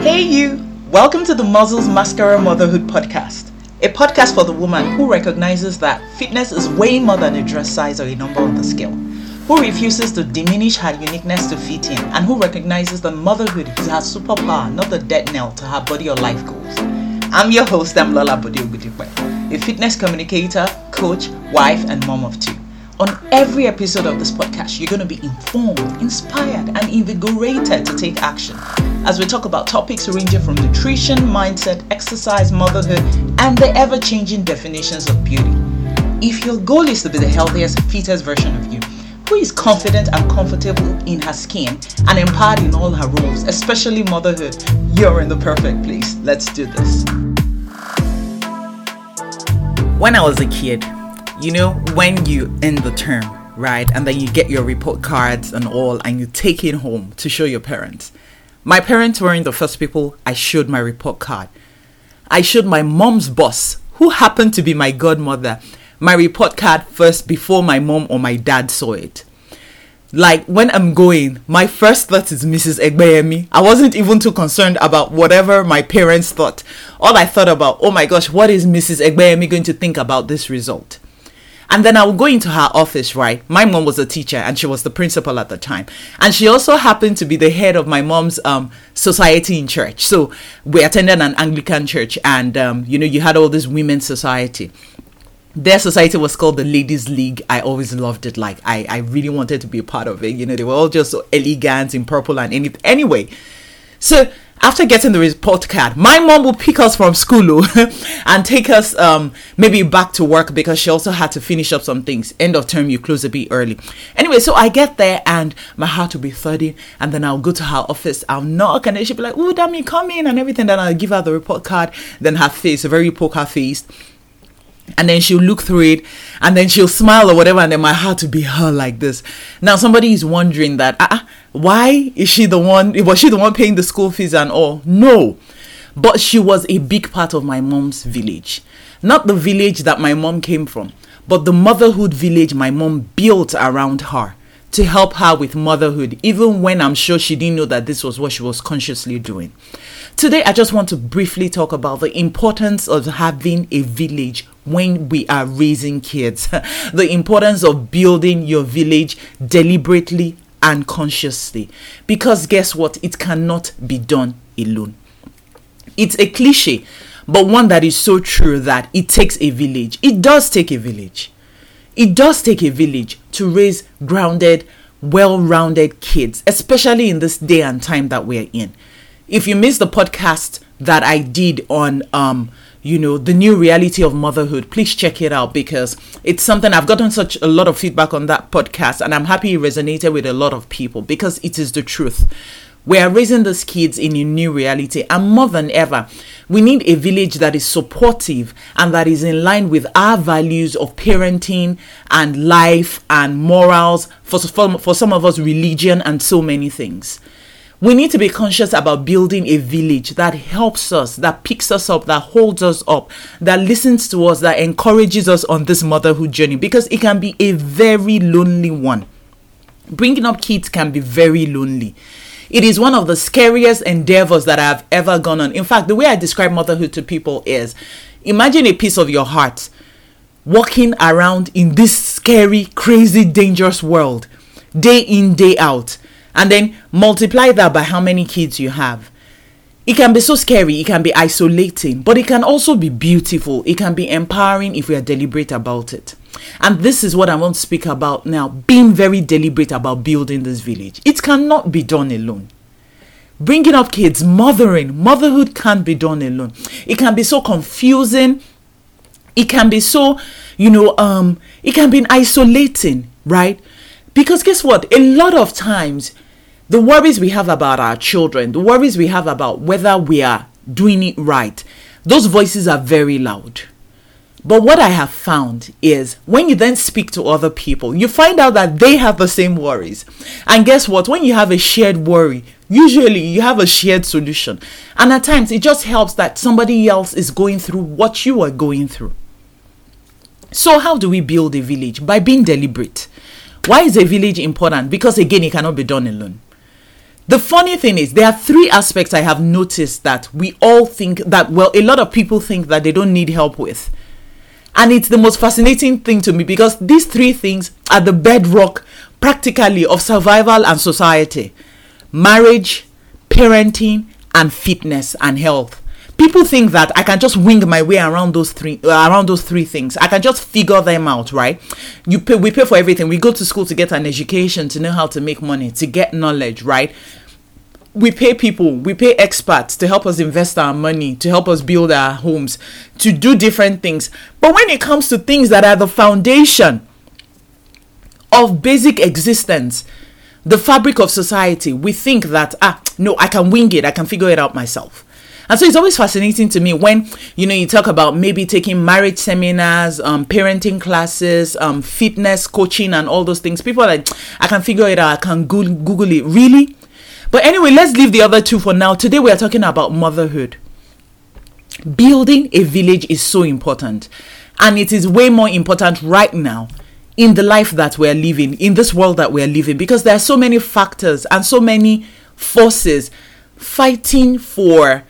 Hey, you! Welcome to the Muscles Mascara Motherhood Podcast, a podcast for the woman who recognizes that fitness is way more than a dress size or a number on the scale, who refuses to diminish her uniqueness to fit in, and who recognizes that motherhood is her superpower, not the dead nail to her body or life goals. I'm your host, I'm Lola Bodiogudipe, a fitness communicator, coach, wife, and mom of two. On every episode of this podcast, you're going to be informed, inspired, and invigorated to take action as we talk about topics ranging from nutrition, mindset, exercise, motherhood, and the ever changing definitions of beauty. If your goal is to be the healthiest, fittest version of you, who is confident and comfortable in her skin and empowered in all her roles, especially motherhood, you're in the perfect place. Let's do this. When I was a kid, you know, when you end the term, right, and then you get your report cards and all, and you take it home to show your parents. My parents weren't the first people I showed my report card. I showed my mom's boss, who happened to be my godmother, my report card first before my mom or my dad saw it. Like when I'm going, my first thought is Mrs. Egbeyemi. I wasn't even too concerned about whatever my parents thought. All I thought about, oh my gosh, what is Mrs. Egbeyemi going to think about this result? And then I would go into her office, right? My mom was a teacher and she was the principal at the time. And she also happened to be the head of my mom's um, society in church. So we attended an Anglican church and, um, you know, you had all this women's society their society was called the ladies league i always loved it like i i really wanted to be a part of it you know they were all just so elegant in purple and anything anyway so after getting the report card, my mom will pick us from school oh, and take us um, maybe back to work because she also had to finish up some things. End of term, you close a bit early. Anyway, so I get there and my heart will be thudding, and then I'll go to her office, I'll knock, and then she'll be like, Oh, Dami, come in, and everything. Then I'll give her the report card. Then her face, a very poker faced and then she'll look through it and then she'll smile or whatever and then my heart will be her like this now somebody is wondering that uh, why is she the one was she the one paying the school fees and all? No. But she was a big part of my mom's village. Not the village that my mom came from but the motherhood village my mom built around her to help her with motherhood even when i'm sure she didn't know that this was what she was consciously doing. Today i just want to briefly talk about the importance of having a village when we are raising kids. The importance of building your village deliberately and consciously. Because guess what? It cannot be done alone. It's a cliche, but one that is so true that it takes a village. It does take a village. It does take a village to raise grounded, well rounded kids, especially in this day and time that we're in. If you missed the podcast that I did on um, you know the new reality of motherhood. Please check it out because it's something i've gotten such a lot of feedback on that podcast and i'm happy it resonated with a lot of people because it is the truth. We are raising these kids in a new reality and more than ever we need a village that is supportive and that is in line with our values of parenting and life and morals for, for, for some of us religion and so many things we need to be conscious about building a village that helps us, that picks us up, that holds us up, that listens to us, that encourages us on this motherhood journey because it can be a very lonely one. Bringing up kids can be very lonely. It is one of the scariest endeavors that I've ever gone on. In fact, the way I describe motherhood to people is imagine a piece of your heart walking around in this scary, crazy, dangerous world day in, day out and then multiply that by how many kids you have. It can be so scary, it can be isolating, but it can also be beautiful. It can be empowering if we are deliberate about it. And this is what I want to speak about now being very deliberate about building this village. It cannot be done alone. Bringing up kids, mothering, motherhood can't be done alone. It can be so confusing. It can be so, you know, um, it can be isolating, right? Because guess what? A lot of times, the worries we have about our children, the worries we have about whether we are doing it right, those voices are very loud. But what I have found is when you then speak to other people, you find out that they have the same worries. And guess what? When you have a shared worry, usually you have a shared solution. And at times it just helps that somebody else is going through what you are going through. So, how do we build a village? By being deliberate. Why is a village important? Because again, it cannot be done alone. The funny thing is, there are three aspects I have noticed that we all think that, well, a lot of people think that they don't need help with. And it's the most fascinating thing to me because these three things are the bedrock, practically, of survival and society marriage, parenting, and fitness and health. People think that I can just wing my way around those three around those three things. I can just figure them out, right? You pay we pay for everything. We go to school to get an education, to know how to make money, to get knowledge, right? we pay people, we pay experts to help us invest our money, to help us build our homes, to do different things. But when it comes to things that are the foundation of basic existence, the fabric of society, we think that, ah, no, I can wing it, I can figure it out myself. And so it's always fascinating to me when you know you talk about maybe taking marriage seminars, um, parenting classes, um, fitness coaching, and all those things. People are like, I can figure it out. I can Google, it. Really? But anyway, let's leave the other two for now. Today we are talking about motherhood. Building a village is so important, and it is way more important right now in the life that we're living, in this world that we're living, because there are so many factors and so many forces fighting for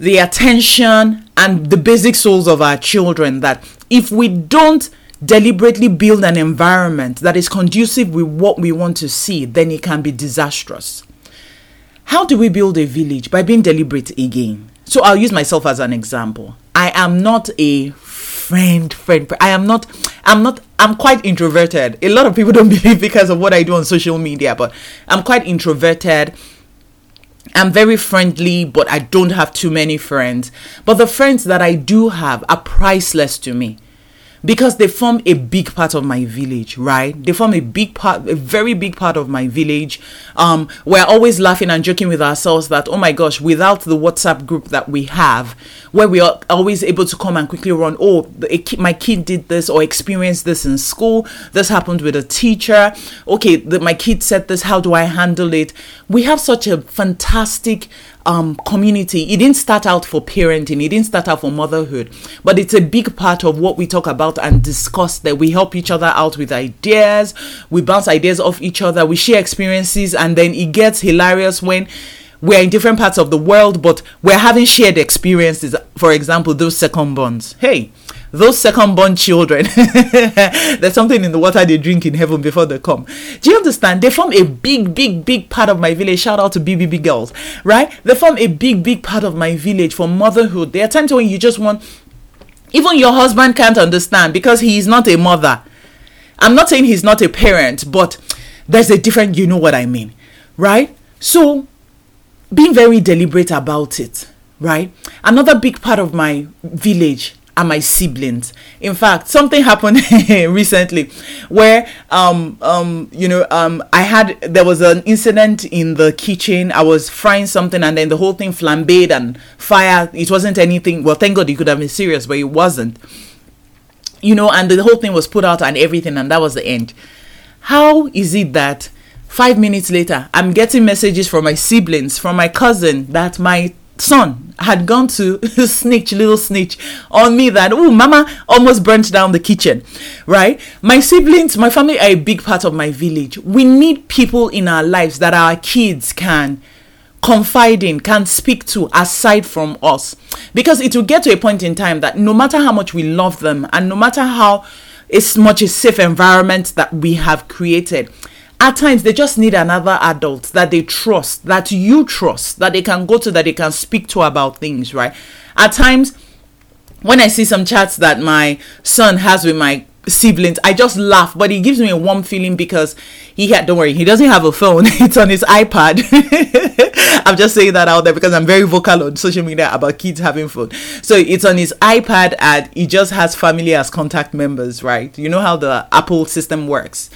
the attention and the basic souls of our children that if we don't deliberately build an environment that is conducive with what we want to see, then it can be disastrous. How do we build a village? By being deliberate again. So I'll use myself as an example. I am not a friend, friend. I am not, I'm not, I'm quite introverted. A lot of people don't believe because of what I do on social media, but I'm quite introverted. I'm very friendly, but I don't have too many friends. But the friends that I do have are priceless to me because they form a big part of my village right? They form a big part a very big part of my village um we're always laughing and joking with ourselves that oh my gosh without the whatsapp group that we have where we are always able to come and quickly run oh my kid did this or experienced this in school this happened with a teacher okay the, my kid said this how do i handle it? We have such a fantastic um, community. It didn't start out for parenting, it didn't start out for motherhood, but it's a big part of what we talk about and discuss that we help each other out with ideas, we bounce ideas off each other, we share experiences, and then it gets hilarious when we're in different parts of the world, but we're having shared experiences. For example, those second bonds. Hey, those second born children, there's something in the water they drink in heaven before they come. Do you understand? They form a big, big, big part of my village. Shout out to BBB girls, right? They form a big, big part of my village for motherhood. There are times when you just want, even your husband can't understand because he is not a mother. I'm not saying he's not a parent, but there's a different, you know what I mean, right? So, being very deliberate about it, right? Another big part of my village my siblings. In fact, something happened recently where um um you know um I had there was an incident in the kitchen. I was frying something and then the whole thing flambéed and fire. It wasn't anything. Well, thank God it could have been serious, but it wasn't. You know, and the whole thing was put out and everything, and that was the end. How is it that five minutes later I'm getting messages from my siblings, from my cousin that my son had gone to snitch, little snitch on me that, oh, mama almost burnt down the kitchen, right? My siblings, my family are a big part of my village. We need people in our lives that our kids can confide in, can speak to aside from us. Because it will get to a point in time that no matter how much we love them and no matter how it's much a safe environment that we have created, at times they just need another adult that they trust, that you trust, that they can go to, that they can speak to about things, right? At times, when I see some chats that my son has with my siblings, I just laugh, but it gives me a warm feeling because he had, don't worry, he doesn't have a phone, it's on his iPad. I'm just saying that out there because I'm very vocal on social media about kids having phone. So it's on his iPad and he just has family as contact members, right? You know how the Apple system works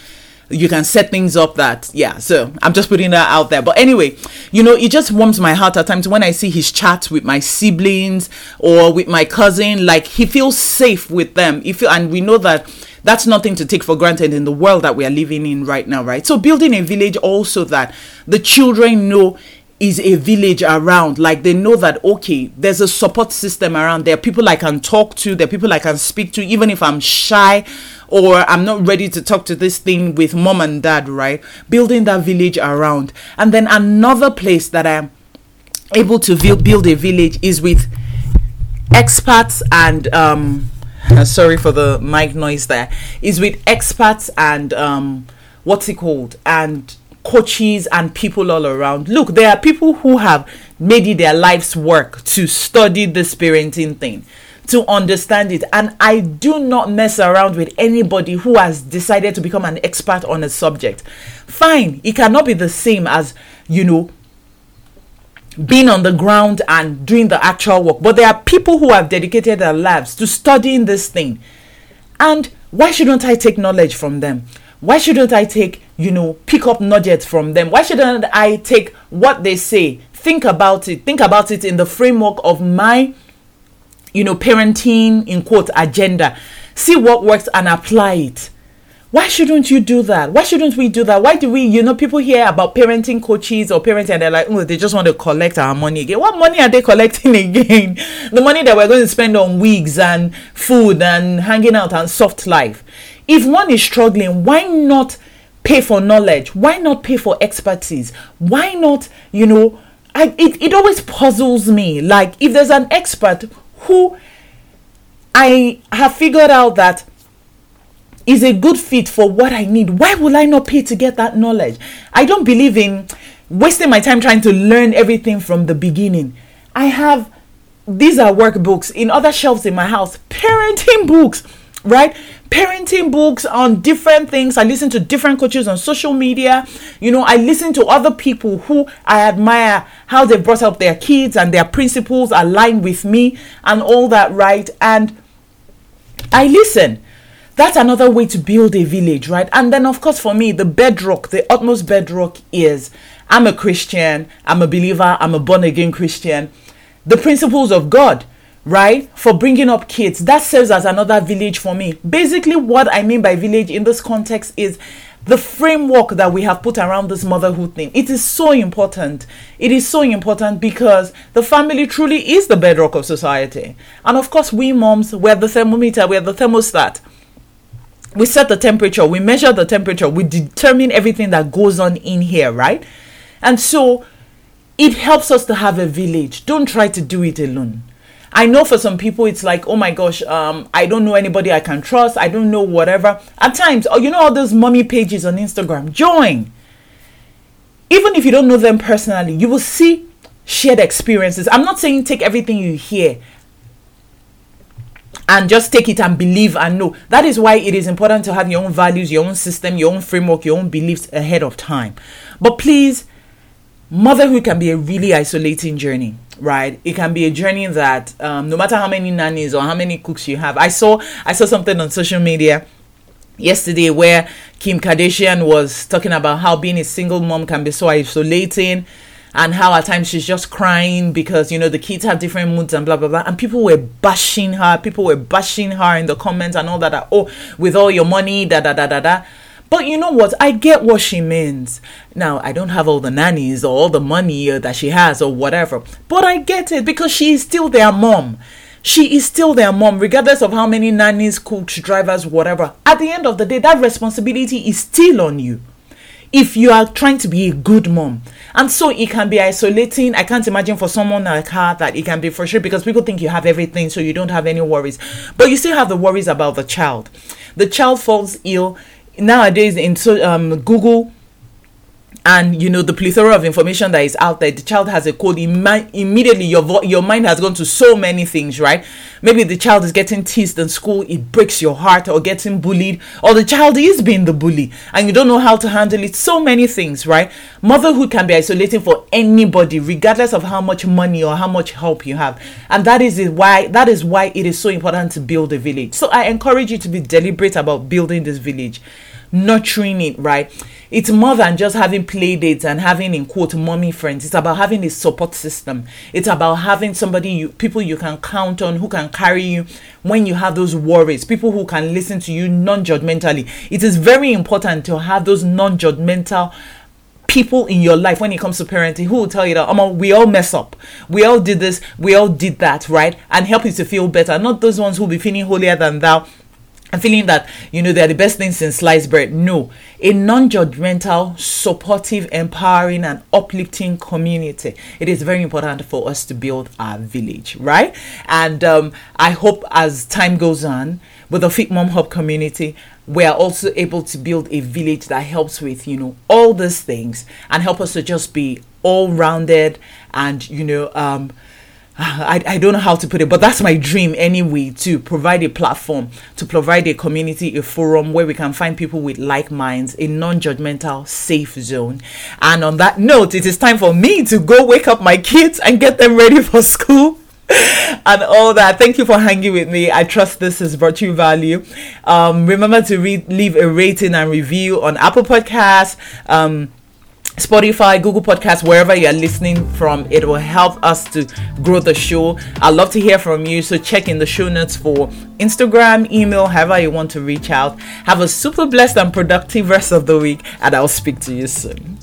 you can set things up that yeah so i'm just putting that out there but anyway you know it just warms my heart at times when i see his chat with my siblings or with my cousin like he feels safe with them if you and we know that that's nothing to take for granted in the world that we are living in right now right so building a village also that the children know is a village around. Like they know that okay, there's a support system around. There are people I can talk to. There are people I can speak to, even if I'm shy or I'm not ready to talk to this thing with mom and dad, right? Building that village around. And then another place that I'm able to build a village is with experts and um sorry for the mic noise there is with experts and um what's it called and coaches and people all around look there are people who have made it their life's work to study this parenting thing to understand it and i do not mess around with anybody who has decided to become an expert on a subject fine it cannot be the same as you know being on the ground and doing the actual work. But there are people who have dedicated their lives to studying this thing. And why shouldn't I take knowledge from them? Why shouldn't I take, you know, pick up nuggets from them? Why shouldn't I take what they say, think about it, think about it in the framework of my, you know, parenting, in quote, agenda, see what works and apply it why shouldn't you do that? Why shouldn't we do that? Why do we, you know, people hear about parenting coaches or parenting and they're like, oh, they just want to collect our money again. What money are they collecting again? the money that we're going to spend on wigs and food and hanging out and soft life. If one is struggling, why not pay for knowledge? Why not pay for expertise? Why not, you know, I, it, it always puzzles me. Like, if there's an expert who I have figured out that is a good fit for what I need, why will I not pay to get that knowledge? I don't believe in wasting my time trying to learn everything from the beginning. I have these are workbooks in other shelves in my house, parenting books, right? Parenting books on different things. I listen to different coaches on social media. You know, I listen to other people who I admire how they brought up their kids and their principles align with me and all that, right? And I listen that's another way to build a village, right? And then, of course, for me, the bedrock, the utmost bedrock is I'm a Christian, I'm a believer, I'm a born again Christian. The principles of God, right? For bringing up kids, that serves as another village for me. Basically, what I mean by village in this context is the framework that we have put around this motherhood thing. It is so important. It is so important because the family truly is the bedrock of society. And of course, we moms, we're the thermometer, we're the thermostat we set the temperature, we measure the temperature, we determine everything that goes on in here, right? And so it helps us to have a village. Don't try to do it alone. I know for some people it's like, oh my gosh, um, I don't know anybody I can trust. I don't know whatever. At times, oh, you know all those mommy pages on Instagram. Join. Even if you don't know them personally, you will see shared experiences. I'm not saying take everything you hear and just take it and believe and know. That is why it is important to have your own values, your own system, your own framework, your own beliefs ahead of time. But please, motherhood can be a really isolating journey right? It can be a journey that um, no matter how many nannies or how many cooks you have i saw i saw something on social media yesterday where kim kardashian was talking about how being a single mom can be so isolating and how at times she's just crying because you know the kids have different moods and blah blah blah. And people were bashing her people were bashing her in the comments and all that, that oh with all your money da da da da da but you know what? I get what she means. Now, I don't have all the nannies or all the money uh, that she has or whatever, but I get it because she is still their mom. She is still their mom, regardless of how many nannies, cooks, drivers, whatever. At the end of the day, that responsibility is still on you if you are trying to be a good mom. And so it can be isolating. I can't imagine for someone like her that it can be for sure because people think you have everything, so you don't have any worries. But you still have the worries about the child. The child falls ill. Nowadays, in so, um, Google, and you know the plethora of information that is out there the child has a cold Im- immediately your vo- your mind has gone to so many things right? Maybe the child is getting teased in school it breaks your heart or getting bullied or the child is being the bully and you don't know how to handle it. So many things right? Motherhood can be isolating for anybody regardless of how much money or how much help you have. And that is why that is why it is so important to build a village. So i encourage you to be deliberate about building this village nurturing it, right? It's more than just having play dates and having in quote mommy friends. It's about having a support system. It's about having somebody you people you can count on who can carry you when you have those worries, people who can listen to you non-judgmentally. It is very important to have those non-judgmental people in your life when it comes to parenting who will tell you that um, we all mess up we all did this we all did that right and help you to feel better not those ones who will be feeling holier than thou and feeling that you know they're the best things in sliced bread. No, a non-judgmental, supportive, empowering, and uplifting community. It is very important for us to build our village, right? And um, I hope as time goes on with the Fit Mum Hub community, we are also able to build a village that helps with you know all these things and help us to just be all rounded and you know um I, I don't know how to put it, but that's my dream anyway to provide a platform, to provide a community, a forum where we can find people with like minds, a non judgmental, safe zone. And on that note, it is time for me to go wake up my kids and get them ready for school. and all that. Thank you for hanging with me. I trust this is brought you value. Um, remember to read, leave a rating and review on Apple Podcasts. Um, Spotify, Google Podcasts, wherever you're listening from, it will help us to grow the show. I'd love to hear from you. So check in the show notes for Instagram, email, however you want to reach out. Have a super blessed and productive rest of the week, and I'll speak to you soon.